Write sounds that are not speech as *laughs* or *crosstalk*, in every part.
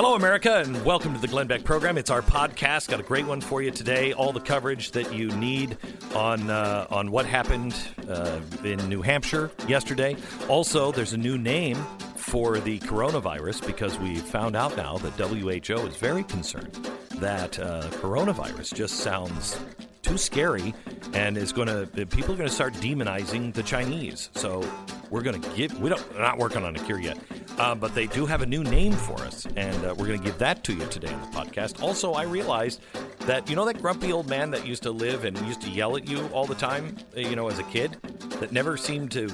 Hello, America, and welcome to the Glenn Beck program. It's our podcast. Got a great one for you today. All the coverage that you need on uh, on what happened uh, in New Hampshire yesterday. Also, there's a new name for the coronavirus because we found out now that WHO is very concerned that uh, coronavirus just sounds too scary and is going to people are going to start demonizing the Chinese. So we're going to give we don't we're not working on a cure yet, uh, but they do have a new name for us, and uh, we're going to give that to you today on the podcast. Also, I realized that you know that grumpy old man that used to live and used to yell at you all the time, uh, you know, as a kid, that never seemed to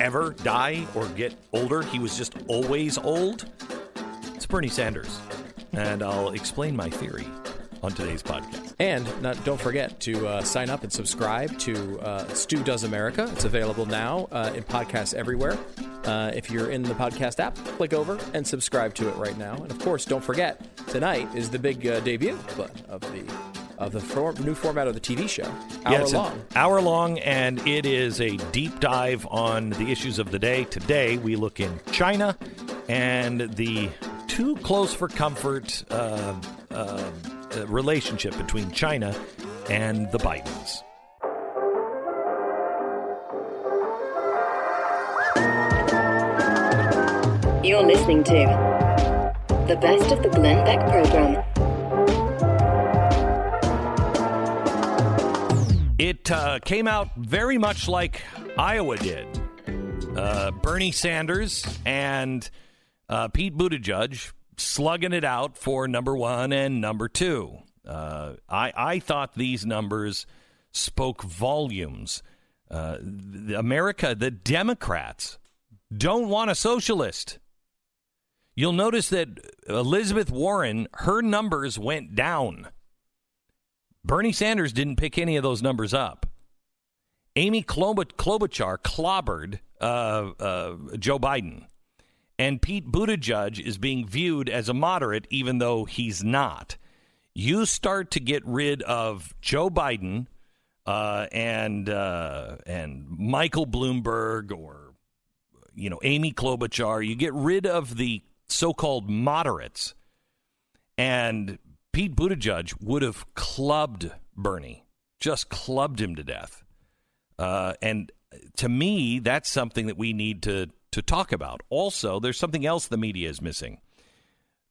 ever die or get older. He was just always old. It's Bernie Sanders, and I'll explain my theory on today's podcast. And not, don't forget to uh, sign up and subscribe to uh, Stu Does America. It's available now uh, in podcasts everywhere. Uh, if you're in the podcast app, click over and subscribe to it right now. And of course, don't forget tonight is the big uh, debut of the of the new format of the TV show. Hour yeah, long. Hour long, and it is a deep dive on the issues of the day. Today, we look in China and the too close for comfort uh, uh, uh, relationship between China and the Bidens. You're listening to the best of the Glenn Beck program. It uh, came out very much like Iowa did. Uh, Bernie Sanders and uh, Pete Buttigieg slugging it out for number one and number two. Uh, I, I thought these numbers spoke volumes. Uh, America, the Democrats don't want a socialist. You'll notice that Elizabeth Warren, her numbers went down. Bernie Sanders didn't pick any of those numbers up. Amy Klobuchar clobbered uh, uh, Joe Biden. And Pete Buttigieg is being viewed as a moderate, even though he's not. You start to get rid of Joe Biden uh, and uh, and Michael Bloomberg or you know Amy Klobuchar. You get rid of the so-called moderates, and Pete Buttigieg would have clubbed Bernie, just clubbed him to death. Uh, and to me, that's something that we need to to talk about. Also, there's something else the media is missing.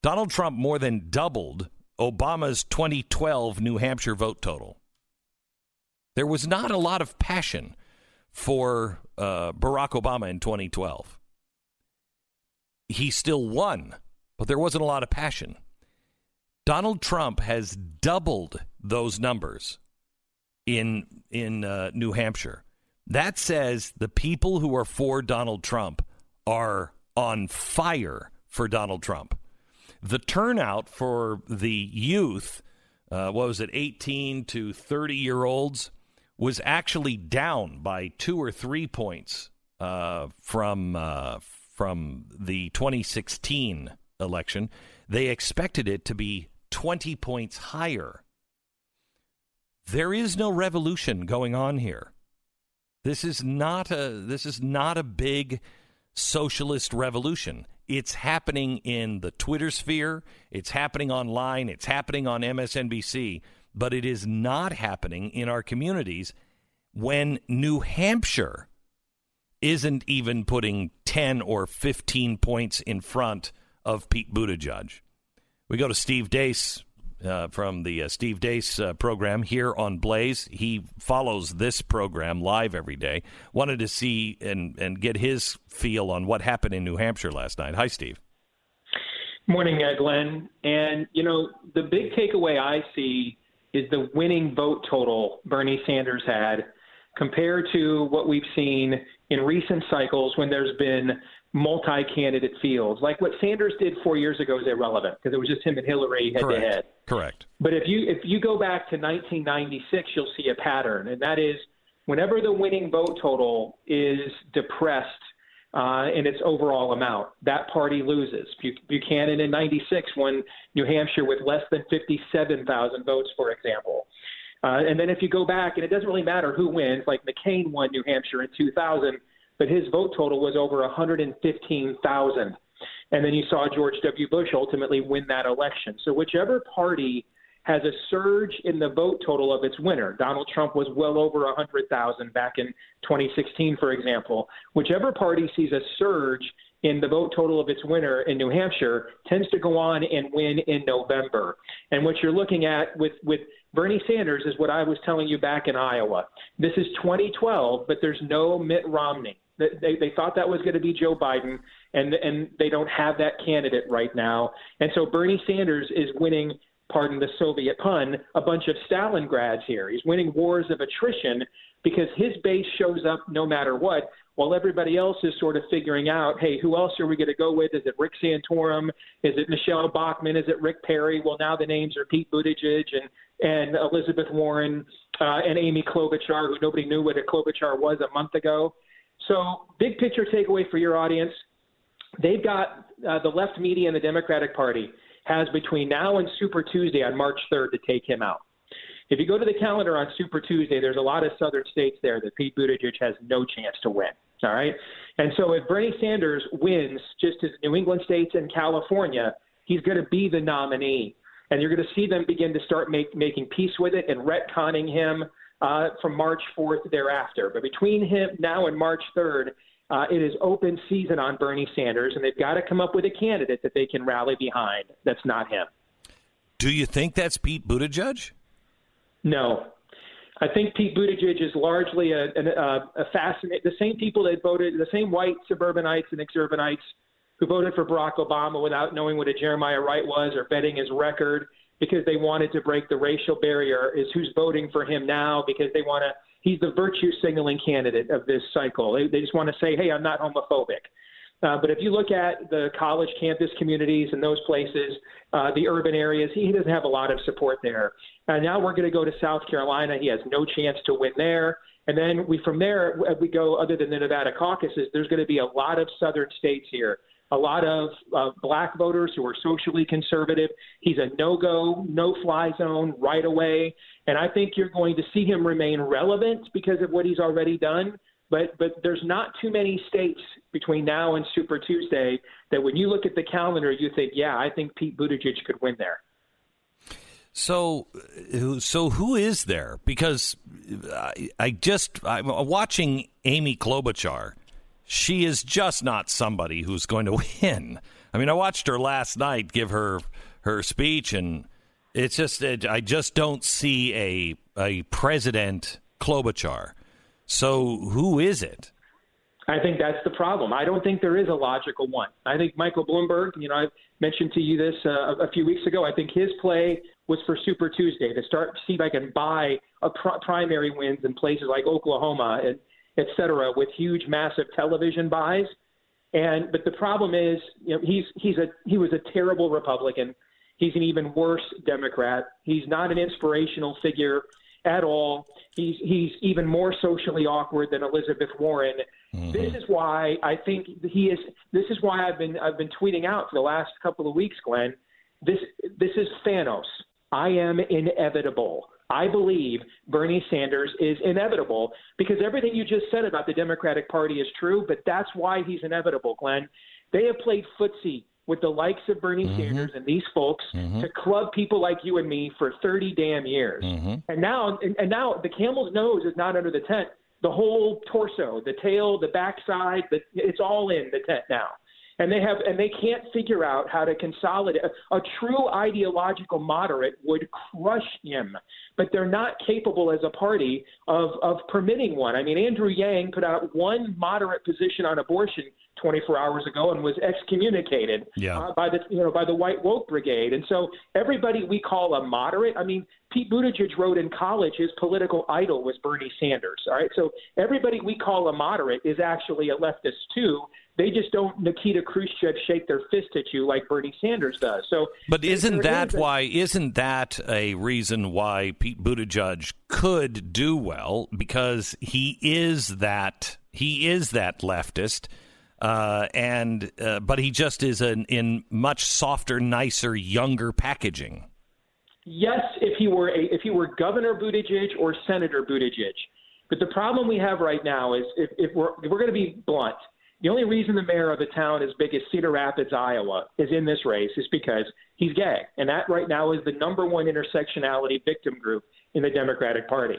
Donald Trump more than doubled Obama's 2012 New Hampshire vote total. There was not a lot of passion for uh, Barack Obama in 2012. He still won, but there wasn't a lot of passion. Donald Trump has doubled those numbers in in uh, New Hampshire. That says the people who are for Donald Trump are on fire for Donald Trump. The turnout for the youth, uh, what was it, 18 to 30 year olds, was actually down by two or three points uh, from uh, from the 2016 election. They expected it to be 20 points higher. There is no revolution going on here. This is not a this is not a big socialist revolution. It's happening in the Twitter sphere, it's happening online, it's happening on MSNBC, but it is not happening in our communities when New Hampshire isn't even putting 10 or 15 points in front of Pete Buttigieg. We go to Steve Deace uh, from the uh, Steve Deace uh, program here on Blaze. He follows this program live every day. Wanted to see and, and get his feel on what happened in New Hampshire last night. Hi, Steve. Morning, uh, Glenn. And, you know, the big takeaway I see is the winning vote total Bernie Sanders had compared to what we've seen in recent cycles when there's been multi-candidate fields. Like what Sanders did four years ago is irrelevant because it was just him and Hillary head to head. Correct. But if you if you go back to 1996, you'll see a pattern, and that is whenever the winning vote total is depressed uh, in its overall amount, that party loses. Buchanan in 96 won New Hampshire with less than 57,000 votes, for example. Uh, and then if you go back, and it doesn't really matter who wins, like McCain won New Hampshire in 2000 but his vote total was over 115,000. And then you saw George W. Bush ultimately win that election. So whichever party has a surge in the vote total of its winner. Donald Trump was well over 100,000 back in 2016, for example. Whichever party sees a surge in the vote total of its winner in New Hampshire tends to go on and win in November. And what you're looking at with, with Bernie Sanders is what I was telling you back in Iowa. This is 2012, but there's no Mitt Romney. They, they thought that was going to be Joe Biden, and, and they don't have that candidate right now. And so Bernie Sanders is winning pardon the Soviet pun, a bunch of Stalingrads here. He's winning wars of attrition because his base shows up no matter what, while everybody else is sort of figuring out, hey, who else are we going to go with? Is it Rick Santorum? Is it Michele Bachmann? Is it Rick Perry? Well, now the names are Pete Buttigieg and and Elizabeth Warren uh, and Amy Klobuchar, who nobody knew what a Klobuchar was a month ago. So, big picture takeaway for your audience: they've got uh, the left media and the Democratic Party has between now and Super Tuesday on March 3rd to take him out. If you go to the calendar on Super Tuesday, there's a lot of southern states there that Pete Buttigieg has no chance to win. All right. And so if Bernie Sanders wins just as New England states and California, he's going to be the nominee. And you're going to see them begin to start make, making peace with it and retconning him uh, from March 4th thereafter. But between him now and March 3rd, uh, it is open season on Bernie Sanders, and they've got to come up with a candidate that they can rally behind. That's not him. Do you think that's Pete Buttigieg? No. I think Pete Buttigieg is largely a, a, a fascinating. The same people that voted, the same white suburbanites and exurbanites who voted for Barack Obama without knowing what a Jeremiah Wright was or betting his record because they wanted to break the racial barrier, is who's voting for him now because they want to he's the virtue signaling candidate of this cycle. They, they just want to say, hey, I'm not homophobic. Uh, but if you look at the college campus communities and those places, uh, the urban areas, he doesn't have a lot of support there. And now we're going to go to South Carolina. He has no chance to win there. And then we from there we go. Other than the Nevada caucuses, there's going to be a lot of southern states here a lot of uh, black voters who are socially conservative. He's a no go, no fly zone right away. And I think you're going to see him remain relevant because of what he's already done. But, but there's not too many states between now and Super Tuesday that when you look at the calendar, you think, yeah, I think Pete Buttigieg could win there. So, so who is there? Because I, I just I'm watching Amy Klobuchar, she is just not somebody who's going to *laughs* win. I mean, I watched her last night give her her speech, and it's just it, I just don't see a a president Klobuchar. So who is it? I think that's the problem. I don't think there is a logical one. I think Michael Bloomberg, you know, I mentioned to you this uh, a few weeks ago. I think his play was for Super Tuesday to start see if I can buy a pr- primary wins in places like Oklahoma and et cetera, with huge, massive television buys. And but the problem is, you know, he's he's a he was a terrible Republican. He's an even worse Democrat. He's not an inspirational figure at all. He's he's even more socially awkward than Elizabeth Warren. Mm-hmm. This is why I think he is. This is why I've been I've been tweeting out for the last couple of weeks, Glenn. This this is Thanos. I am inevitable. I believe Bernie Sanders is inevitable because everything you just said about the Democratic Party is true, but that's why he's inevitable, Glenn. They have played footsie with the likes of Bernie mm-hmm. Sanders and these folks mm-hmm. to club people like you and me for 30 damn years. Mm-hmm. And now and, and now the camel's nose is not under the tent. The whole torso, the tail, the backside, the, it's all in the tent now and they have and they can't figure out how to consolidate. A, true ideological moderate would crush him, but they're not capable as a party of of permitting one. I mean, Andrew Yang put out one moderate position on abortion 24 hours ago and was excommunicated yeah. uh, by the you know by the white woke brigade. And so everybody we call a moderate. I mean, Pete Buttigieg wrote in college his political idol was Bernie Sanders. All right, so everybody we call a moderate is actually a leftist too. They just don't Nikita Khrushchev shake their fist at you like Bernie Sanders does. So, but isn't that is a, why? Isn't that a reason why Pete Buttigieg could do well because he is that he is that leftist, uh, and uh, but he just is an, in much softer, nicer, younger packaging. Yes, if he were a, if he were Governor Buttigieg or Senator Buttigieg. But the problem we have right now is if, if we're if we're going to be blunt The only reason the mayor of a town as big as Cedar Rapids, Iowa, is in this race is because he's gay. And that right now is the number one intersectionality victim group in the Democratic Party.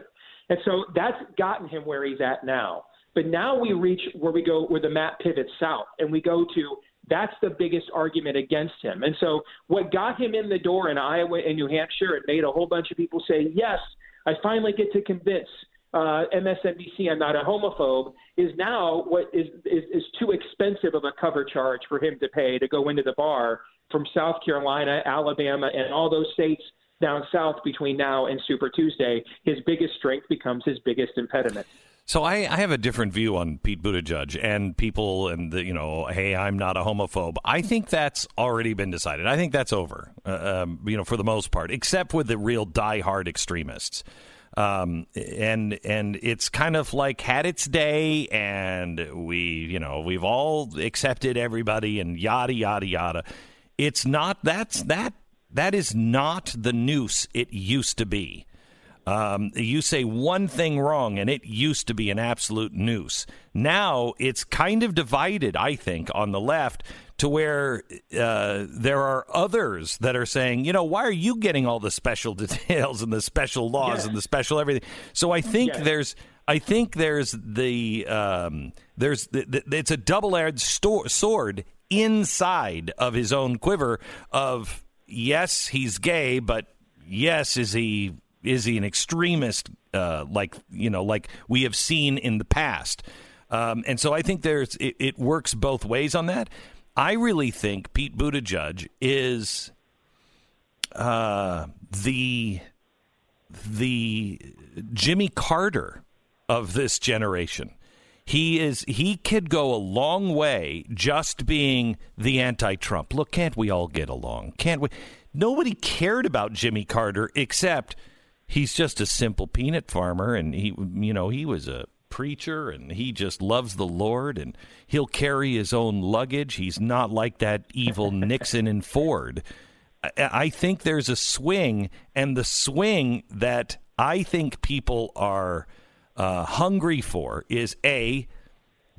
And so that's gotten him where he's at now. But now we reach where we go, where the map pivots south, and we go to that's the biggest argument against him. And so what got him in the door in Iowa and New Hampshire, it made a whole bunch of people say, yes, I finally get to convince uh, MSNBC I'm not a homophobe is now what is, is is too expensive of a cover charge for him to pay to go into the bar from South Carolina, Alabama, and all those states down south between now and Super Tuesday. His biggest strength becomes his biggest impediment. So I, I, have a different view on Pete Buttigieg and people and the, you know, hey, I'm not a homophobe. I think that's already been decided. I think that's over, uh, um, you know, for the most part, except with the real die-hard extremists. Um, and and it's kind of like had its day, and we, you know, we've all accepted everybody, and yada yada yada. It's not that's that that is not the noose it used to be. Um, you say one thing wrong, and it used to be an absolute noose. Now it's kind of divided, I think, on the left to where uh, there are others that are saying, you know, why are you getting all the special *laughs* details and the special laws and the special everything? So I think there's. I think there's the um, there's the, the, it's a double-edged sto- sword inside of his own quiver of yes he's gay but yes is he is he an extremist uh, like you know like we have seen in the past um, and so I think there's it, it, works both ways on that. I really think Pete Buttigieg is uh, the the Jimmy Carter of this generation. He is he could go a long way just being the anti-Trump. Look, can't we all get along? Can't we? Nobody cared about Jimmy Carter except he's just a simple peanut farmer, and he, you know, he was a preacher and he just loves the Lord and he'll carry his own luggage. He's not like that evil *laughs* Nixon and Ford. I, I think there's a swing, and the swing that I think people are uh, hungry for is A,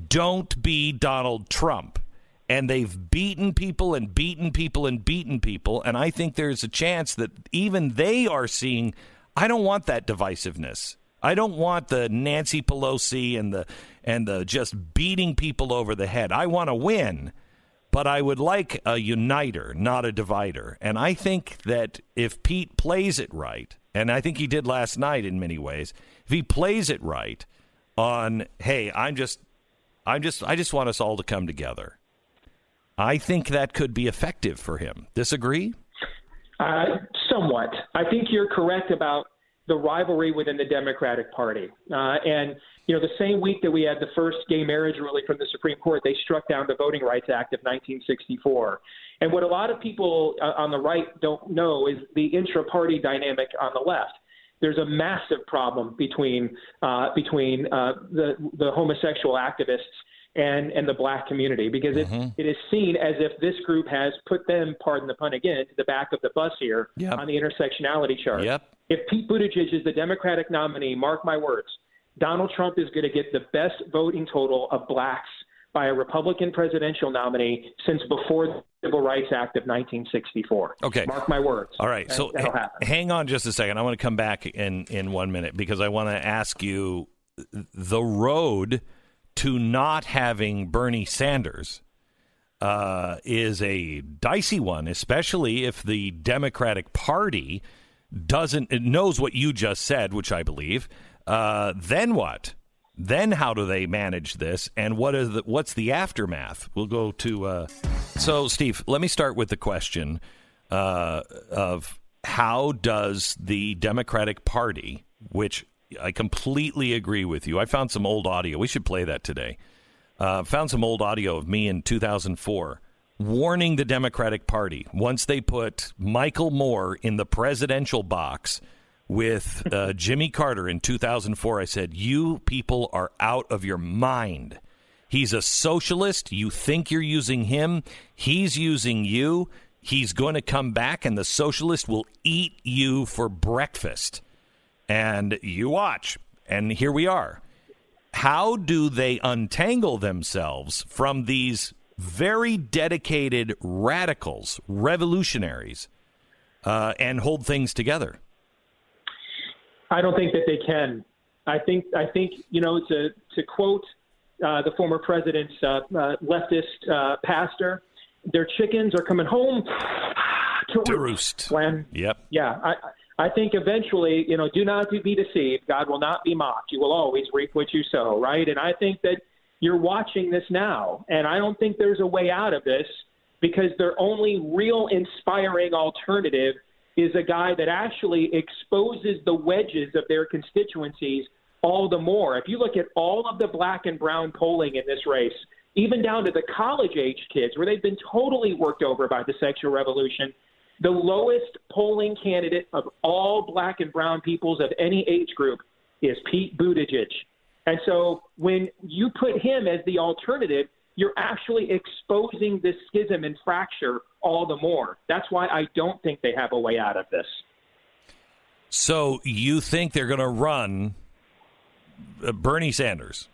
don't be Donald Trump. And they've beaten people and beaten people and beaten people. And I think there's a chance that even they are seeing I don't want that divisiveness. I don't want the Nancy Pelosi and the and the just beating people over the head. I want to win, but I would like a uniter, not a divider. And I think that if Pete plays it right, and I think he did last night in many ways, if he plays it right on, hey, I'm just I'm just I just want us all to come together. I think that could be effective for him. Disagree? Uh, somewhat. I think you're correct about the rivalry within the Democratic Party. Uh, and, you know, the same week that we had the first gay marriage ruling from the Supreme Court, they struck down the Voting Rights Act of 1964. And what a lot of people uh, on the right don't know is the intra party dynamic on the left there's a massive problem between uh, between uh, the the homosexual activists and and the black community because it, mm-hmm. it is seen as if this group has put them, pardon the pun again, to the back of the bus here yep. on the intersectionality chart. Yep. If Pete Buttigieg is the Democratic nominee, mark my words, Donald Trump is going to get the best voting total of blacks by a Republican presidential nominee since before the Civil Rights Act of 1964. Okay. Mark my words. All right. so h- hang on just a second. I want to come back in, in one minute because I want to ask you the road – to not having Bernie Sanders uh, is a dicey one, especially if the Democratic Party doesn't it knows what you just said, which I believe. Uh, then what? Then how do they manage this, and what is the, what's the aftermath? We'll go to uh, so Steve. Let me start with the question uh, of how does the Democratic Party, which I completely agree with you. I found some old audio. We should play that today. Uh, found some old audio of me in 2004 warning the Democratic Party once they put Michael Moore in the presidential box with uh, *laughs* Jimmy Carter in 2004. I said, You people are out of your mind. He's a socialist. You think you're using him, he's using you. He's going to come back, and the socialist will eat you for breakfast and you watch. And here we are. how do they untangle themselves from these very dedicated radicals, revolutionaries, uh, and hold things together? I don't think that they can. I think I think you know to to quote uh, the former president's uh, uh, leftist uh, pastor, their chickens are coming home to, to roost. When, yep. Yeah, I I think eventually you know do not be deceived. God will not be mocked. You will always reap what you sow. Right, and I think that you're watching this now, and I don't think there's a way out of this because their only real inspiring alternative is a guy that actually exposes the wedges of their constituencies all the more. If you look at all of the black and brown polling in this race, even down to the college age kids, where they've been totally worked over by the sexual revolution, the lowest polling candidate of all black and brown peoples of any age group is Pete Buttigieg. And so when you put him as the alternative, you're actually exposing this schism and fracture all the more. That's why I don't think they have a way out of this. So you think they're going to run uh, Bernie Sanders?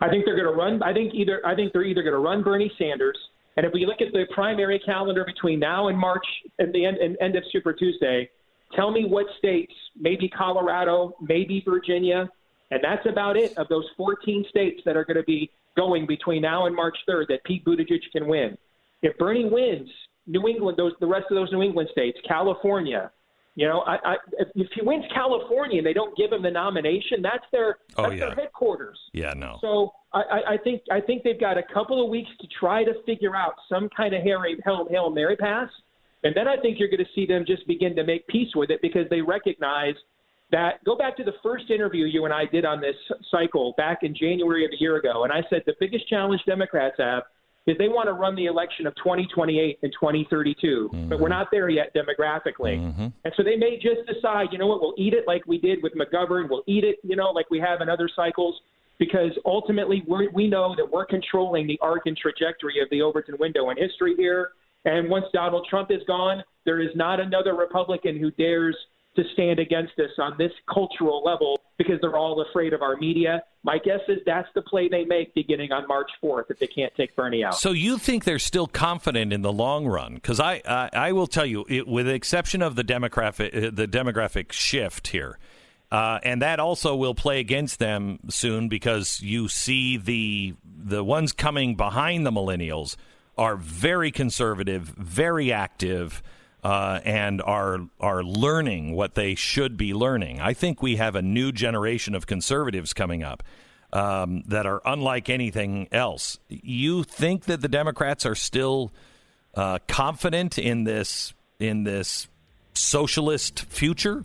I think they're going to run. I think either. I think they're either going to run Bernie Sanders. And if we look at the primary calendar between now and March and the end, and end of Super Tuesday, tell me what states, maybe Colorado, maybe Virginia, and that's about it of those 14 states that are going to be going between now and March 3rd that Pete Buttigieg can win. If Bernie wins New England, those the rest of those New England states, California, you know, I, I, if he wins California and they don't give him the nomination, that's their oh, that's yeah. their headquarters. Yeah, no. So I, I think I think they've got a couple of weeks to try to figure out some kind of Harry Hail, Hail Mary pass, and then I think you're going to see them just begin to make peace with it because they recognize that. Go back to the first interview you and I did on this cycle back in January of a year ago, and I said the biggest challenge Democrats have is they want to run the election of 2028 and 2032, mm-hmm. but we're not there yet demographically. Mm-hmm. And so they may just decide, you know what, we'll eat it like we did with McGovern. We'll eat it, you know, like we have in other cycles, because ultimately we we know that we're controlling the arc and trajectory of the Overton window in history here. And once Donald Trump is gone, there is not another Republican who dares to stand against us on this cultural level because they're all afraid of our media. My guess is that's the play they make beginning on March 4th if they can't take Bernie out. So you think they're still confident in the long run? Because I, I, I will tell you, it, with the exception of the demographic uh, the demographic shift here. Uh, and that also will play against them soon because you see the the ones coming behind the millennials are very conservative, very active, uh, and are are learning what they should be learning. I think we have a new generation of conservatives coming up um, that are unlike anything else. You think that the Democrats are still uh, confident in this in this socialist future?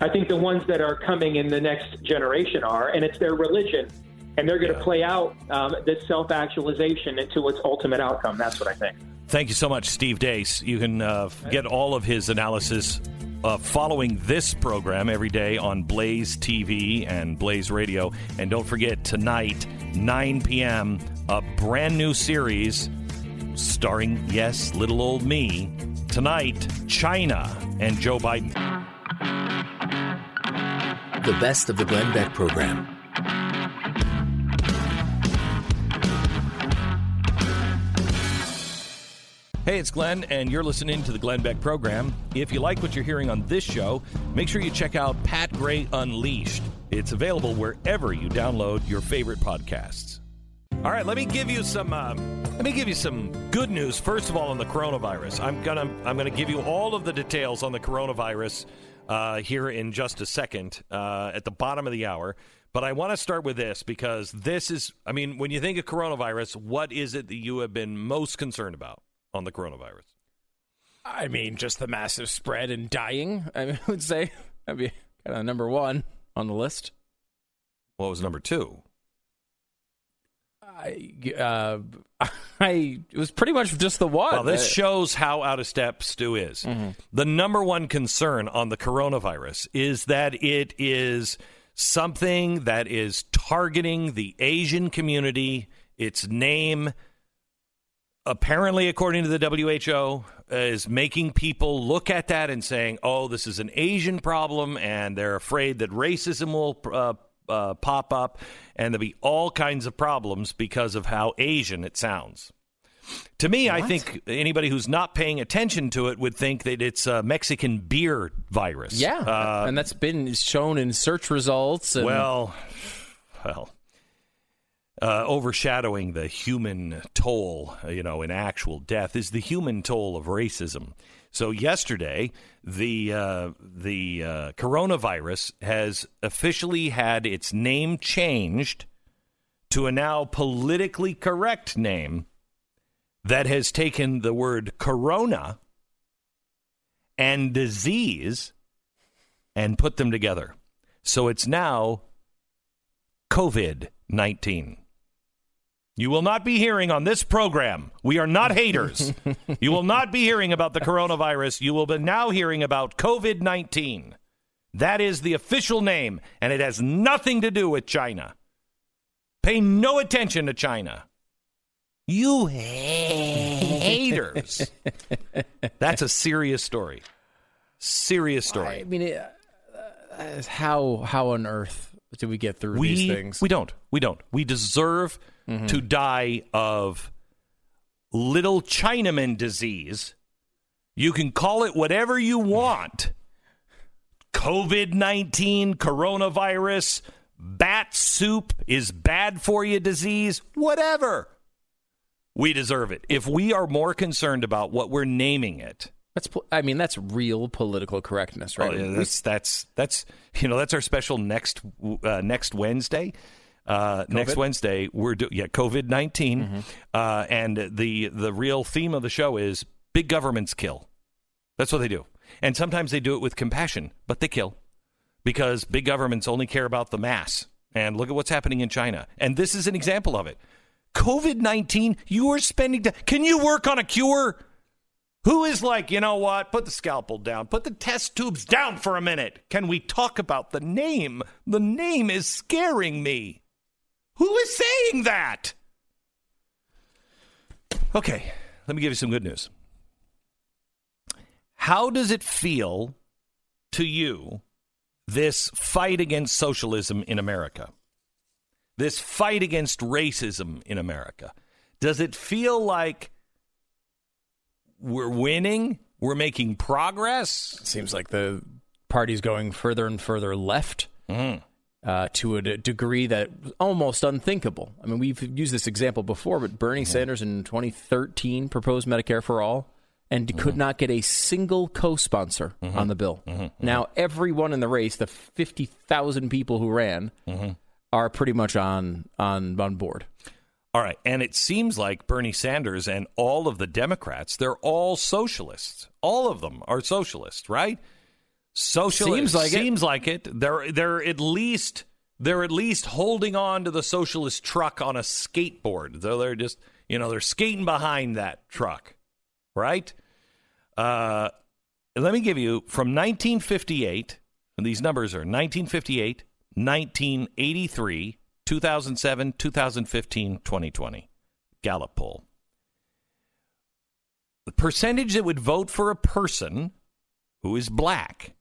I think the ones that are coming in the next generation are, and it's their religion. And they're going to play out um, this self actualization into its ultimate outcome. That's what I think. Thank you so much, Steve Deace. You can uh, get all of his analysis uh, following this program every day on Blaze TV and Blaze Radio. And don't forget, tonight, 9 p.m., a brand new series starring, yes, little old me. Tonight, China and Joe Biden. The best of the Glenn Beck program. Hey, it's Glenn, and you're listening to the Glenn Beck program. If you like what you're hearing on this show, make sure you check out Pat Gray Unleashed. It's available wherever you download your favorite podcasts. All right, let me give you some. Uh, let me give you some good news. First of all, on the coronavirus, I'm gonna I'm gonna give you all of the details on the coronavirus uh, here in just a second uh, at the bottom of the hour. But I want to start with this because this is. I mean, when you think of coronavirus, what is it that you have been most concerned about? On the coronavirus? I mean, just the massive spread and dying. I *laughs* would say that'd be kind of number one on the list. What was number two? I, uh, *laughs* I it was pretty much just the one. Well, this shows how out of step Stu is. Mm-hmm. The number one concern on the coronavirus is that it is something that is targeting the Asian community. Its name apparently, according to the WHO, is making people look at that and saying, "Oh, this is an Asian problem," and they're afraid that racism will uh, uh, pop up, and there'll be all kinds of problems because of how Asian it sounds. To me, I think anybody who's not paying attention to it would think that it's a Mexican beer virus. Yeah, Uh, and that's been shown in search results. And well, well, uh, overshadowing the human toll, uh, you know, in actual death is the human toll of racism. So yesterday, the uh, the uh, coronavirus has officially had its name changed to a now politically correct name that has taken the word corona and disease and put them together. So it's now COVID 19. You will not be hearing on this program. We are not haters. *laughs* you will not be hearing about the coronavirus. You will be now hearing about COVID 19. That is the official name, and it has nothing to do with China. Pay no attention to China. You haters. *laughs* That's a serious story. Serious story. I mean, it, uh, how how on earth do we get through we, these things? We don't. We don't. We deserve to die of little Chinaman disease. You can call it whatever you want. COVID 19, coronavirus, bat soup is bad for you disease, whatever. We deserve it. If we are more concerned about what we're naming it, That's I mean, that's real political correctness, right? Oh, yeah, that's that's that's you know that's our special next uh, next Wednesday. Uh, next Wednesday we're do- yeah COVID 19 uh, and the the real theme of the show is big governments kill. That's what they do, and sometimes they do it with compassion, but they kill because big governments only care about the mass. And look at what's happening in China, and this is an example of it. COVID 19, you are spending. T- Can you work on a cure? Who is like, you know what? Put the scalpel down. Put the test tubes down for a minute. Can we talk about the name? The name is scaring me. Who is saying that? Okay, let me give you some good news. How does it feel to you, this fight against socialism in America? This fight against racism in America? Does it feel like we're winning? We're making progress? It Seems like the party's going further and further left mm-hmm. Uh, to a d- degree that was almost unthinkable. I mean, we've used this example before, but Bernie Sanders in 2013 proposed Medicare for all and could mm-hmm. not get a single co-sponsor mm-hmm. on the bill. Mm-hmm. Now, everyone in the race, the 50,000 people who ran, are pretty much on on on board. All right. And it seems like Bernie Sanders and all of the Democrats, they're all socialists. All of them are socialists, right? Socialists. Seems like it. seems like it. They're they're at least they're at least holding on to the socialist truck on a skateboard. So they're just you know, they're skating behind that truck. Right? Uh let me give you from 1958, and these numbers are 1958, 1983, 2007, 2015, 2020. Gallup poll. The percentage that would vote for a person who is black.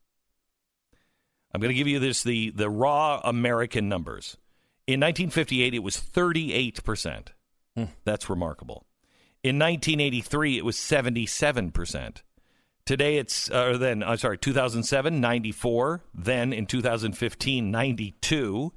I'm going to give you this the the raw American numbers. In 1958 it was 38%. That's remarkable. In 1983 it was 77%. Today it's uh, then I'm sorry 2007 94, then in 2015 92,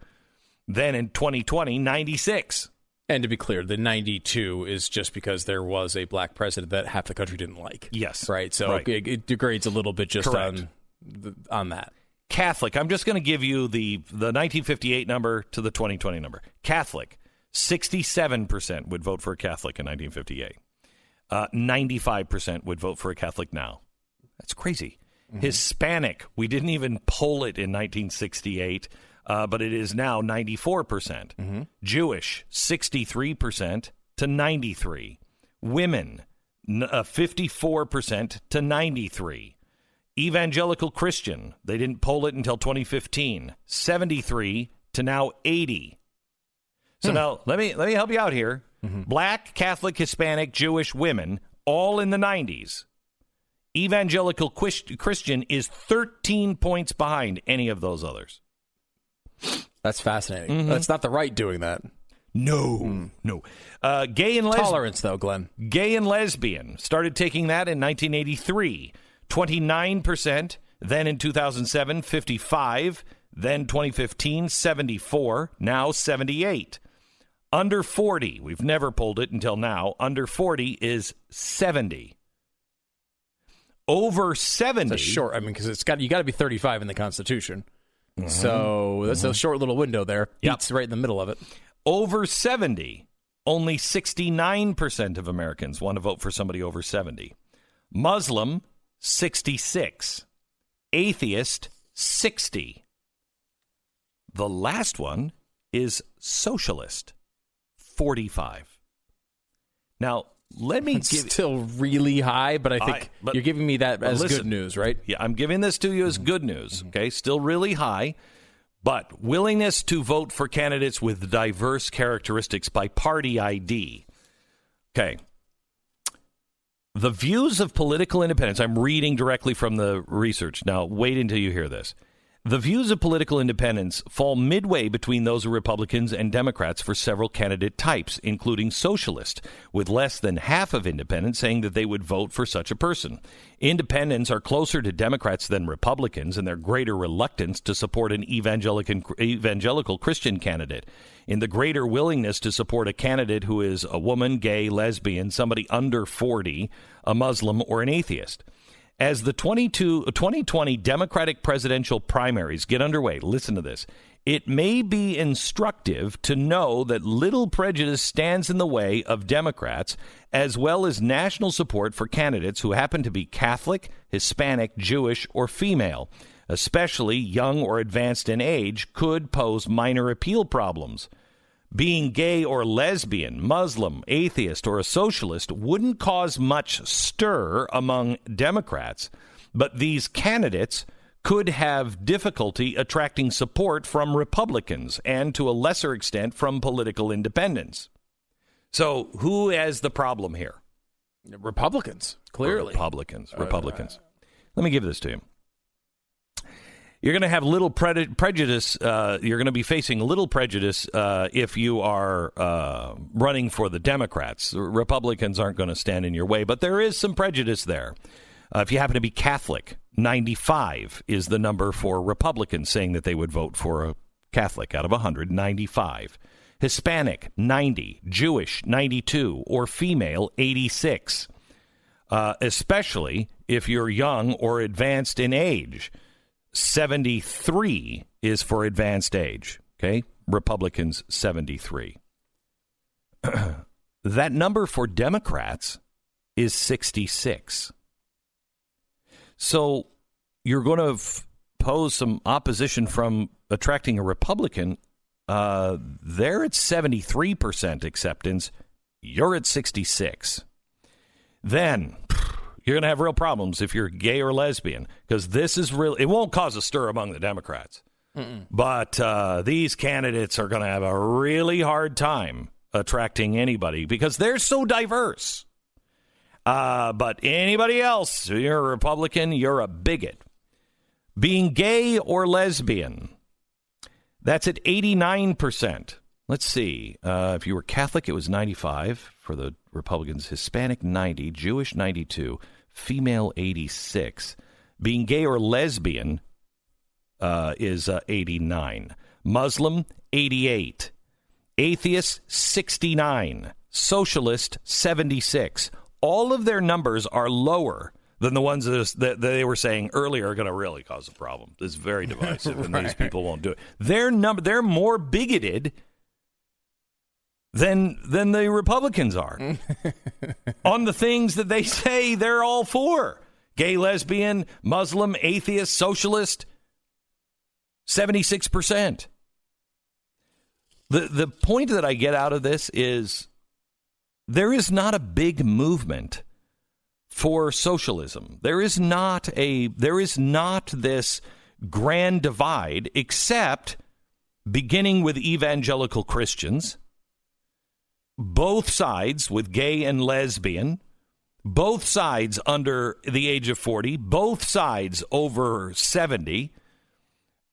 then in 2020 96. And to be clear, the 92 is just because there was a black president that half the country didn't like. Yes. Right. So Right. It, it degrades a little bit just Correct. on on that. Catholic. I'm just going to give you the the 1958 number to the 2020 number. Catholic, 67% would vote for a Catholic in 1958. Uh, 95% would vote for a Catholic now. That's crazy. Hispanic, we didn't even poll it in 1968, uh, but it is now 94%. percent Jewish, 63% to 93. Women, n- uh, 54% to 93. Evangelical Christian, they didn't poll it until 2015, 73 to now 80. So hmm. now let me let me help you out here. Mm-hmm. Black, Catholic, Hispanic, Jewish women, all in the 90s. Evangelical Christian is 13 points behind any of those others. That's fascinating. Mm-hmm. That's not the right doing that. No, hmm. no. Uh, gay and lesbian. Tolerance, though, Glenn. Gay and lesbian started taking that in 1983, 29 percent. Then in 2007, 55. Then 2015, 74. Now 78. Under 40, we've never pulled it until now. Under 40 is 70. Over 70. It's a short. I mean, because it's got you got to be 35 in the Constitution. Mm-hmm. So that's a short little window there. Yep. Pete's right in the middle of it. over 70, only 69% of Americans want to vote for somebody over 70. Muslim, 66. Atheist, 60. The last one is socialist, 45. Now, let me It's give still really high, but I think I- but- you're giving me that as listen. good news, right? Yeah, I'm giving this to you as mm-hmm. good news. Mm-hmm. Okay, still really high, but willingness to vote for candidates with diverse characteristics by party ID. Okay. The views of political independents. I'm reading directly from the research. Now, wait until you hear this. The views of political independents fall midway between those of Republicans and Democrats for several candidate types, including socialist, with less than half of independents saying that they would vote for such a person. Independents are closer to Democrats than Republicans in their greater reluctance to support an evangelical, evangelical Christian candidate, in the greater willingness to support a candidate who is a woman, gay, lesbian, somebody under 40, a Muslim, or an atheist. As the 22, 2020 Democratic presidential primaries get underway, listen to this. It may be instructive to know that little prejudice stands in the way of Democrats, as well as national support for candidates who happen to be Catholic, Hispanic, Jewish, or female, especially young or advanced in age, could pose minor appeal problems. Being gay or lesbian, Muslim, atheist, or a socialist wouldn't cause much stir among Democrats, but these candidates could have difficulty attracting support from Republicans and to a lesser extent from political independents. So, who has the problem here? Republicans, clearly. Republicans. Republicans. Let me give this to you. You're going to have little pred- prejudice. Uh, you're going to be facing little prejudice uh, if you are uh, running for the Democrats. Republicans aren't going to stand in your way, but there is some prejudice there. Uh, if you happen to be Catholic, 95 is the number for Republicans saying that they would vote for a Catholic out of 195. Hispanic, 90. Jewish, 92. Or female, 86. Uh, especially if you're young or advanced in age. 73 is for advanced age. Okay? Republicans, 73. *clears throat* that number for Democrats is 66. So you're going to f- pose some opposition from attracting a Republican. Uh, they're at 73% acceptance. You're at 66. Then you're going to have real problems if you're gay or lesbian because this is real. It won't cause a stir among the Democrats, but uh, these candidates are going to have a really hard time attracting anybody because they're so diverse. Uh, but anybody else, you're a Republican, you're a bigot. Being gay or lesbian, that's at 89%. Let's see. Uh, if you were Catholic, it was 95 for the Republicans. Hispanic, 90. Jewish, 92. Female, 86. Being gay or lesbian uh, is uh, 89. Muslim, 88. Atheist, 69. Socialist, 76. All of their numbers are lower than the ones that, they were saying earlier are going to really cause a problem. It's very divisive, and these *laughs* people won't do it. Their number, they're more bigoted than than the Republicans are *laughs* on the things that they say they're all for: gay, lesbian, Muslim, atheist, socialist. Seventy six percent. The the point that I get out of this is there is not a big movement for socialism. There is not a there is not this grand divide except beginning with evangelical Christians both sides with gay and lesbian, both sides under the age of 40, both sides over 70,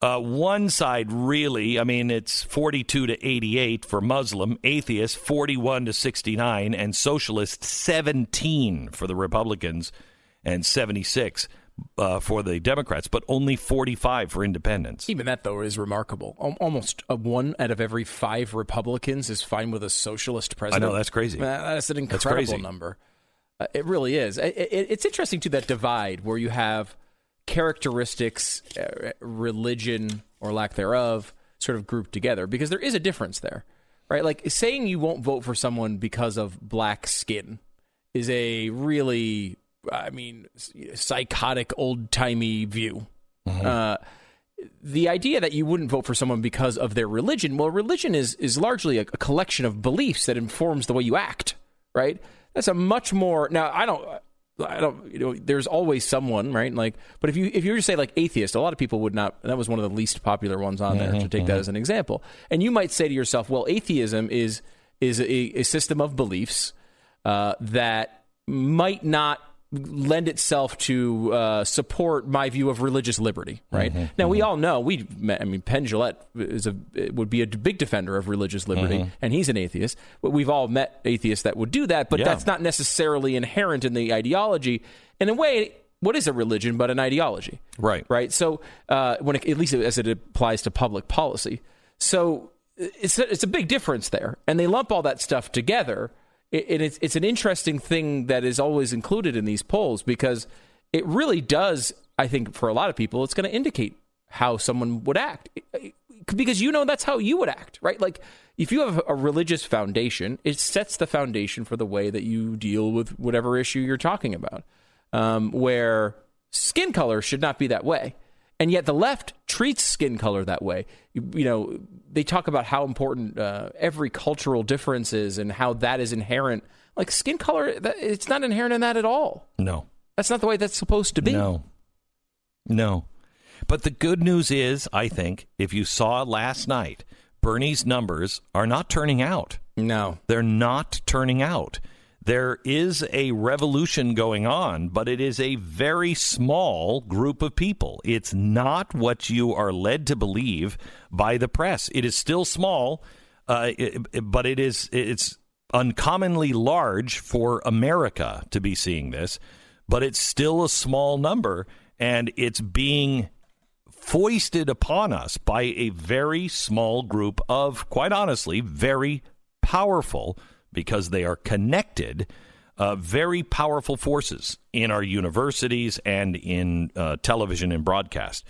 Uh, one side really, I mean, it's 42 to 88 for Muslim, atheist 41 to 69, and socialist 17 for the Republicans and 76 uh, for the Democrats, but only 45 for independents. Even that, though, is remarkable. Almost a one out of every five Republicans is fine with a socialist president. I know, that's crazy. Uh, That's an That's incredible crazy. number. Uh, it really is. It, it, it's interesting, too, that divide where you have characteristics, uh, religion, or lack thereof, sort of grouped together, because there is a difference there, right? Like saying you won't vote for someone because of black skin is a really, I mean, psychotic, old timey view. Uh, the idea that you wouldn't vote for someone because of their religion, well, religion is is largely a, a collection of beliefs that informs the way you act, right? That's a much more now. I don't. I don't. You know, there's always someone, right? Like, but if you if you were to say like atheist, a lot of people would not. That was one of the least popular ones on there to take that as an example. And you might say to yourself, well, atheism is is a, a system of beliefs uh, that might not lend itself to uh, support my view of religious liberty. Right now, we all know we. I mean, Penn Jillette is a would be a big defender of religious liberty, and he's an atheist. But we've all met atheists that would do that, but Yeah. that's not necessarily inherent in the ideology. In a way, what is a religion but an ideology? Right. Right. So, uh, when it, at least as it applies to public policy, so it's a, it's a big difference there, and they lump all that stuff together. It, it, it's it's an interesting thing that is always included in these polls because it really does. I think for a lot of people, it's going to indicate how someone would act because you know that's how you would act, right? Like if you have a religious foundation, it sets the foundation for the way that you deal with whatever issue you're talking about. Um, where skin color should not be that way, and yet the left treats skin color that way. You, you know, they talk about how important uh, every cultural difference is and how that is inherent. Like skin color, that, it's not inherent in that at all. No. That's not the way that's supposed to be. No. No. But the good news is, I think, if you saw last night, Bernie's numbers are not turning out. No. They're not turning out. There is a revolution going on, but it is a very small group of people. It's not what you are led to believe by the press. It is still small, uh, it- but it is it's uncommonly large for America to be seeing this. But it's still a small number, and it's being foisted upon us by a very small group of, quite honestly, very powerful, because they are connected, uh, very powerful forces in our universities and in uh, television and broadcast.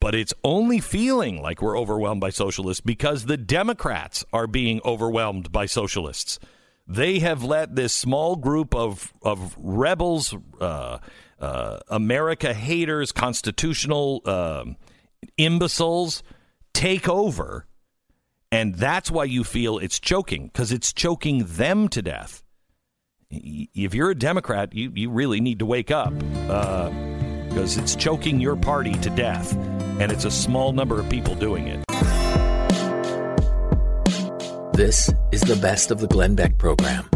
But it's only feeling like we're overwhelmed by socialists because the Democrats are being overwhelmed by socialists. They have let this small group of of rebels, uh, uh, America haters, constitutional um imbeciles take over, and that's why you feel it's choking because it's choking them to death. If you're a Democrat, you you really need to wake up uh, because it's choking your party to death, and it's a small number of people doing it. This is the best of the Glenn Beck program.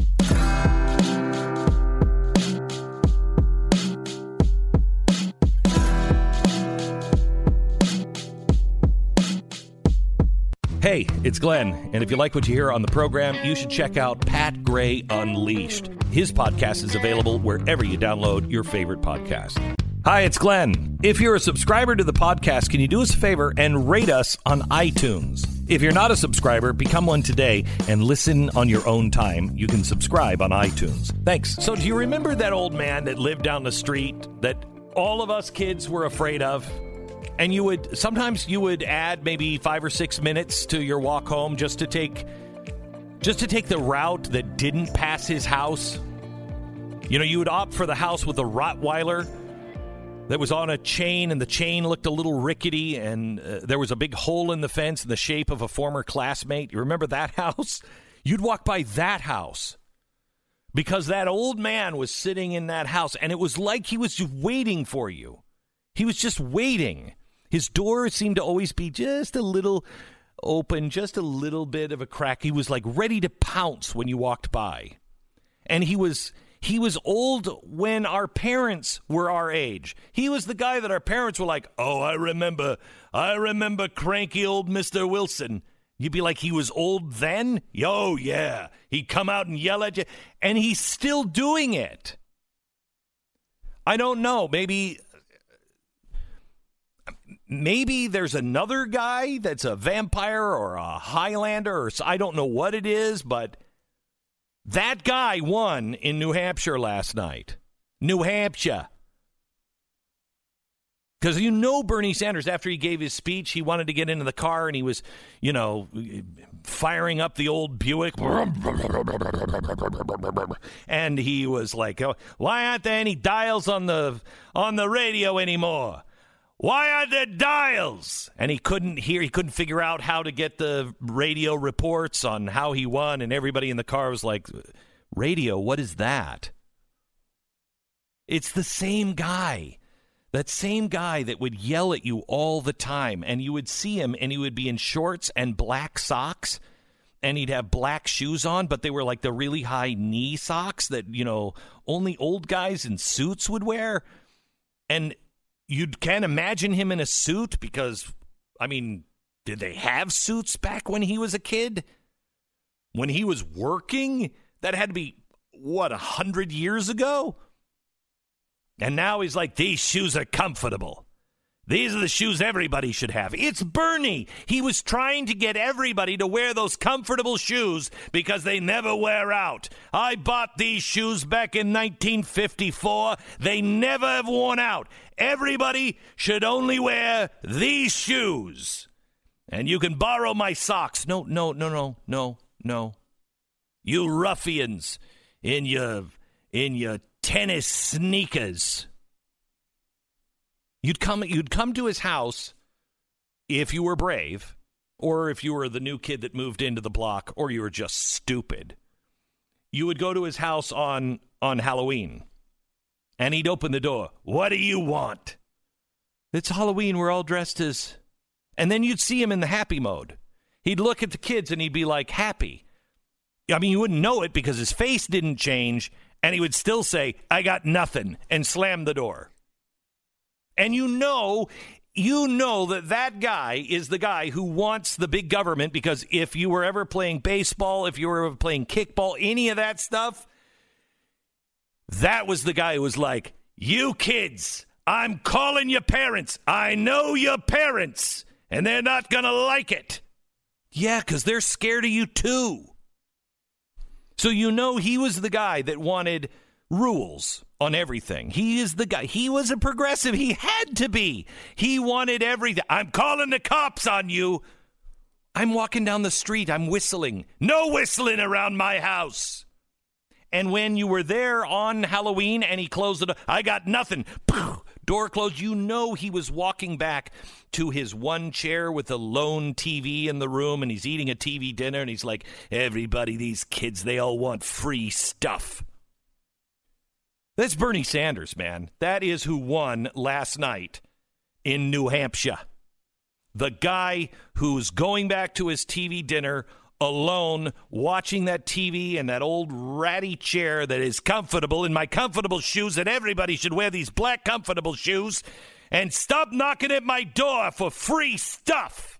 Hey, it's Glenn, and if you like what you hear on the program, you should check out Pat Gray Unleashed. His podcast is available wherever you download your favorite podcast. Hi, it's Glenn. If you're a subscriber to the podcast, can you do us a favor and rate us on iTunes? If you're not a subscriber, become one today and listen on your own time. You can subscribe on iTunes. Thanks. So, do you remember that old man that lived down the street that all of us kids were afraid of? And you would sometimes you would add maybe five or six minutes to your walk home just to take just to take the route that didn't pass his house. You know you would opt for the house with the rottweiler that was on a chain and the chain looked a little rickety and uh, there was a big hole in the fence in the shape of a former classmate. You remember that *laughs* house? You'd walk by that house because that old man was sitting in that house and it was like he was waiting for you he was just waiting. His door seemed to always be just a little open, just a little bit of a crack. He was like ready to pounce when you walked by. And he was He was old when our parents were our age. He was the guy that our parents were like, "Oh, I remember. I remember cranky old Mr. Wilson." You'd be like, "He was old then?" Yo, yeah. He'd come out and yell at you, and he's still doing it. I don't know. Maybe maybe there's another guy that's a vampire or a Highlander or I don't know what it is, but that guy won in New Hampshire last night. New Hampshire. Because you know Bernie Sanders, after he gave his speech, he wanted to get into the car and he was, you know, firing up the old Buick. And he was like, oh, why aren't there any dials on the on the radio anymore? Why are there dials? And he couldn't hear, he couldn't figure out how to get the radio reports on how he won. And everybody in the car was like, Radio, what is that? It's the same guy. That same guy that would yell at you all the time. And you would see him and he would be in shorts and black socks and he'd have black shoes on, but they were like the really high knee socks that, you know, only old guys in suits would wear. And you can't imagine him in a suit because, I mean, did they have suits back when he was a kid? When he was working? That had to be, what, a hundred years ago? And now he's like, these shoes are comfortable. These are the shoes everybody should have. It's Bernie. He was trying to get everybody to wear those comfortable shoes because they never wear out. I bought these shoes back in 1954. They never have worn out. Everybody should only wear these shoes. And you can borrow my socks. No, no, no, no, no, no. You ruffians in your in your tennis sneakers. You'd come you'd come to his house if you were brave or if you were the new kid that moved into the block or you were just stupid. You would go to his house on on Halloween and he'd open the door. What do you want? It's Halloween. We're all dressed as. And then you'd see him in the happy mode. He'd look at the kids and he'd be like, happy. I mean, you wouldn't know it because his face didn't change, and he would still say, I got nothing, and slam the door. And you know, you know that that guy is the guy who wants the big government because if you were ever playing baseball, if you were ever playing kickball, any of that stuff, that was the guy who was like, You kids, I'm calling your parents. I know your parents, and they're not going to like it. Yeah, because they're scared of you too. So you know he was the guy that wanted rules on everything. He is the guy. He was a progressive. He had to be. He wanted everything. I'm calling the cops on you. I'm walking down the street. I'm whistling. No whistling around my house. And when you were there on Halloween and he closed it, I got nothing. Door closed. You know he was walking back to his one chair with a lone TV in the room and he's eating a TV dinner and he's like, everybody, these kids, they all want free stuff. That's Bernie Sanders, man. That is who won last night in New Hampshire. The guy who's going back to his TV dinner alone, watching that TV in that old ratty chair that is comfortable in my comfortable shoes, and everybody should wear these black comfortable shoes and stop knocking at my door for free stuff.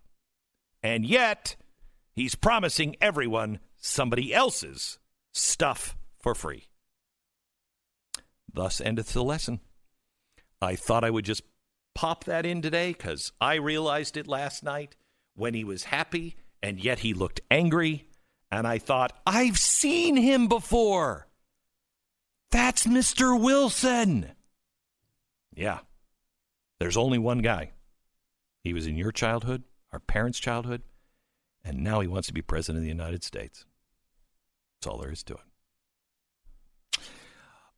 And yet, he's promising everyone somebody else's stuff for free. Thus endeth the lesson. I thought I would just pop that in today because I realized it last night when he was happy and yet he looked angry. And I thought, I've seen him before. That's Mr. Wilson. Yeah. There's only one guy. He was in your childhood, our parents' childhood, and now he wants to be president of the United States. That's all there is to it.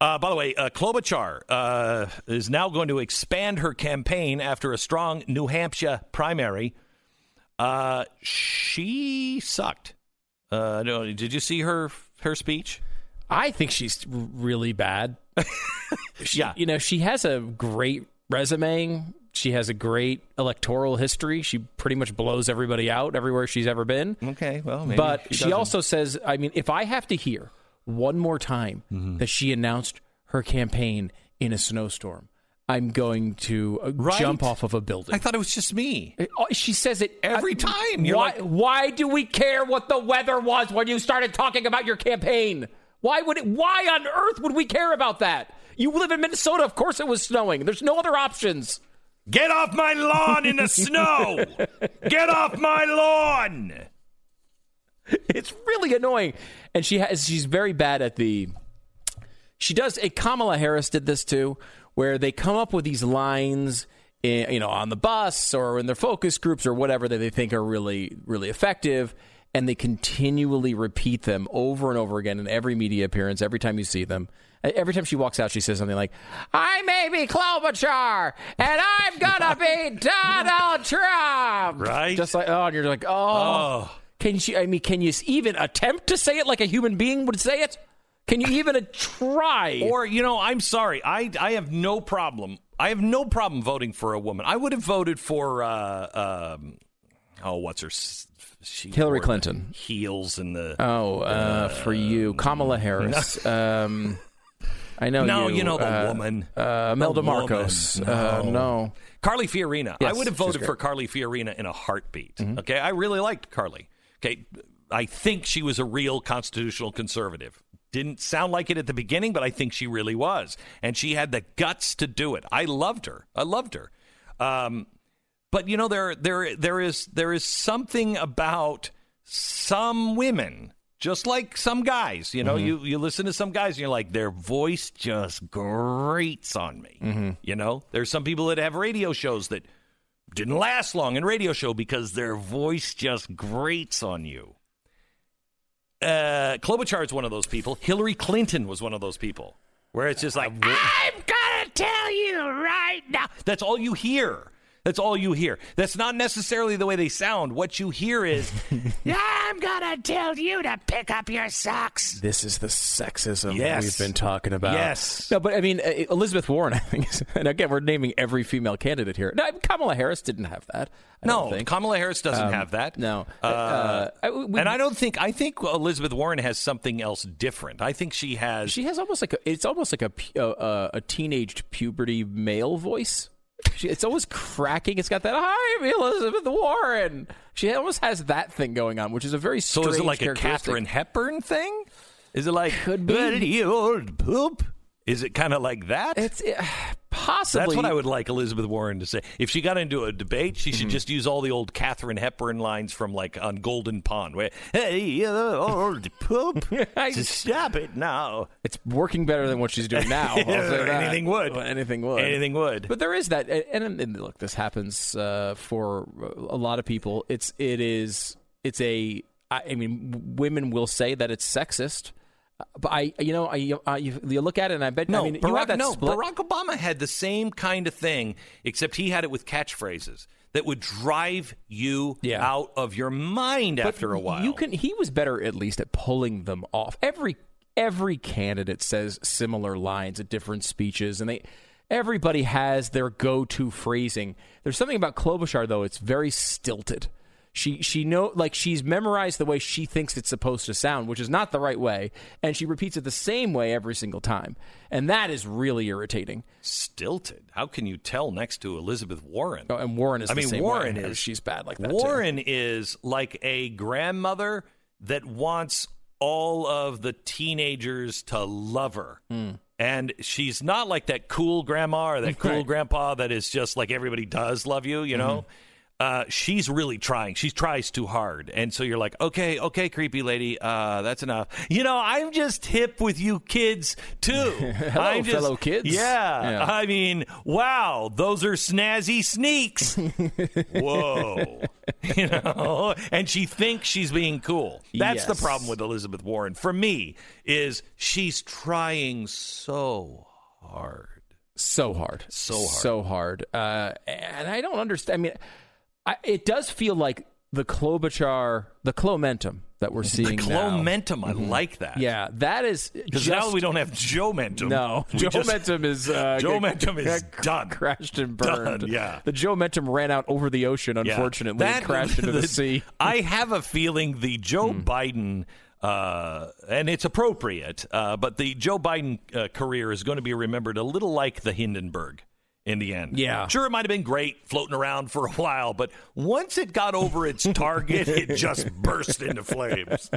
Uh, by the way, uh, Klobuchar uh, is now going to expand her campaign after a strong New Hampshire primary. Uh, she sucked. Uh, no, did you see her her speech? I think she's really bad. *laughs* she, yeah, you know she has a great resume. She has a great electoral history. She pretty much blows everybody out everywhere she's ever been. Okay, well, but she, she also says, I mean, if I have to hear one more time Mm-hmm. that she announced her campaign in a snowstorm, I'm going to uh, Right? jump off of a building. I thought it was just me. Oh, She says it Every I- time. You're Why? like- why do we care what the weather was when you started talking about your campaign? Why would it? Why on earth would we care about that? You live in Minnesota. Of course, it was snowing. There's no other options. Get off my lawn in the *laughs* snow! Get off my lawn! *laughs* It's really annoying, and she has. She's very bad at the. She does. A Kamala Harris did this too, where they come up with these lines. In, you know, on the bus or in their focus groups or whatever that they think are really, really effective, and they continually repeat them over and over again in every media appearance. Every time you see them, eh, every time she walks out, she says something like, "I may be Klobuchar, and I'm gonna be *laughs* Donald Trump." Right? Just like, oh, and you're like, oh. oh. Can you? I mean, can you even attempt to say it like a human being would say it? Can you even uh, try? Or, you know, I'm sorry. I, I have no problem. I have no problem voting for a woman. I would have voted for, uh, um, oh, what's her? She Hillary Clinton. Heels and the. oh, uh, for you, Kamala *laughs* Harris. um, I know. no, you, you know the uh, woman. Uh, Melda. Marcos. Uh, no. Carly Fiorina. Yes, I would have voted. Mm-hmm. for Carly Fiorina in a heartbeat. Okay, I really liked Carly. Okay, I think she was a real constitutional conservative. Didn't sound like it at the beginning, but I think she really was, and she had the guts to do it. I loved her. I loved her. Um, but you know, there there there is there is something about some women. Just like some guys, you know, you, you listen to some guys and you're like, their voice just grates on me. You know, there's some people that have radio shows that didn't last long in radio show because their voice just grates on you. Uh, Klobuchar is one of those people. Hillary Clinton was one of those people where it's just like, I'm gonna tell you right now. That's all you hear. That's all you hear. That's not necessarily the way they sound. What you hear is, *laughs* I'm gonna tell you to pick up your socks. This is the sexism Yes. we've been talking about. Yes. No, but I mean, uh, Elizabeth Warren, *laughs* I think, is, and again, we're naming every female candidate here. No, Kamala Harris didn't have that. I don't No, think. Kamala Harris doesn't Um, have that. no. Uh, Uh, I- we- and I don't think I think Elizabeth Warren has something else different. I think she has. She has almost like a, it's almost like a pu- uh, uh, a teenaged puberty male voice. She, it's always cracking. It's got that "Hi, I'm Elizabeth Warren." She almost has that thing going on, which is a very so is it like a. Katharine Hepburn thing? Is it like Could be. "What, you old poop? Is it kind of like that? It's uh, possibly That's what I would like Elizabeth Warren to say. If she got into a debate, she Mm-hmm. should just use all the old Katharine Hepburn lines from like on Golden Pond, where "Hey, old *laughs* poop, *laughs* just stop it now." It's working better than what she's doing now. *laughs* I'll say that. Anything would. Well, anything would. Anything would. But there is that, and, and, and look, this happens uh, for a lot of people. It's it is it's a. I I mean, women will say that it's sexist, but I, you know, I, I you, you look at it, and I bet. No, I mean, you Barack, have that no, split. Barack Obama had the same kind of thing, except he had it with catchphrases that would drive you Yeah. out of your mind But after a while. You can. He was better at least at pulling them off. Every every candidate says similar lines at different speeches, and they everybody has their go to phrasing. There's something about Klobuchar though; it's very stilted. She she know like she's memorized the way she thinks it's supposed to sound, which is not the right way, and she repeats it the same way every single time, and that is really irritating. stilted. How can you tell next to Elizabeth Warren? Oh, and Warren is. I mean, Warren way. is she's bad like that. too. Warren is like a grandmother that wants all of the teenagers to love her. Hmm. And she's not like that cool grandma or that cool Right. grandpa that is just like everybody does love you, you know? Mm-hmm. Uh, she's really trying. She tries too hard. And so you're like, okay, okay, creepy lady, uh, that's enough. You know, I'm just hip with you kids too. *laughs* Hello, I'm just, fellow kids. Yeah, Yeah. I mean, wow, those are snazzy sneaks. *laughs* Whoa. *laughs* you know, and she thinks she's being cool. That's the problem with Elizabeth Warren. For me, is she's trying so hard. so hard, So hard. so hard. Uh, and I don't understand. I mean, I, it does feel like the Klobuchar, the Clomentum that we're seeing now. Clomentum, I like that. Yeah, that is Because now we don't have Joe Mentum. no. *laughs* We Joe just- Mentum is uh, *laughs* Joe Mentum is *laughs* done. crashed and burned. Done, yeah. the Joe Mentum ran out over the ocean. Yeah. Unfortunately, That- and crashed into the sea. I have a feeling the Joe Hmm. Biden Uh, and it's appropriate, uh, but the Joe Biden uh, career is going to be remembered a little like the Hindenburg in the end. Yeah. Sure, it might have been great floating around for a while, but once it got over its target, it just *laughs* burst into flames.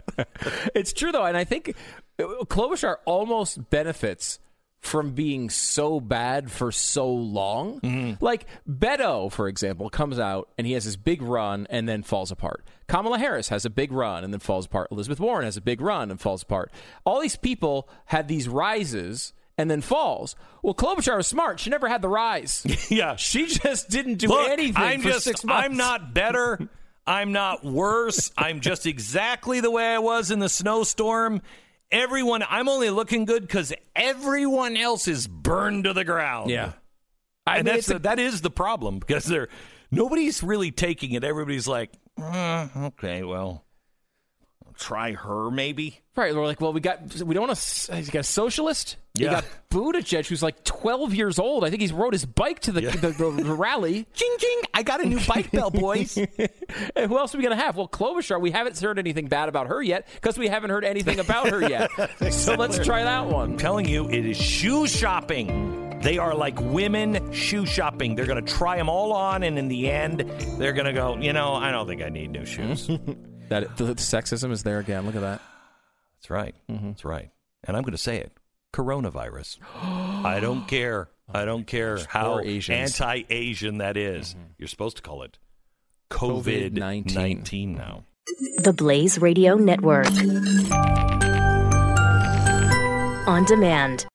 It's true though, and I think Klobuchar almost benefits from being so bad for so long. Mm-hmm. Like Beto, for example, comes out and he has this big run and then falls apart. Kamala Harris has a big run and then falls apart. Elizabeth Warren has a big run and falls apart. All these people had these rises and then falls. Well, Klobuchar was smart. She never had the rise. *laughs* yeah. She just didn't do Look, anything I'm for just, six months. I'm not better. *laughs* I'm not worse. I'm just exactly the way I was in the snowstorm. Everyone, I'm only looking good because everyone else is burned to the ground. Yeah. I and mean, that's the, that is the problem because they're nobody's really taking it. Everybody's like, "Uh, okay, well, try her maybe. Right, we're like, well, we got we don't want to. You got a socialist. You Yeah. got Buttigieg, who's like 12 years old. I think he's rode his bike to the, the, the, the rally. *laughs* Ching ching! I got a new bike bell, boys. *laughs* And who else are we gonna have? Well, Klobuchar. We haven't heard anything bad about her yet because we haven't heard anything about her yet. *laughs* So let's try that one. I'm telling you, it is shoe shopping. They are like women shoe shopping. They're going to try them all on, and in the end, they're going to go, you know, I don't think I need new shoes. That the, the sexism is there again. Look at that. That's right. Mm-hmm. That's right. And I'm going to say it coronavirus. *gasps* I don't care. I don't oh care how Poor anti Asian that is. Mm-hmm. You're supposed to call it COVID nineteen now. The Blaze Radio Network. On demand.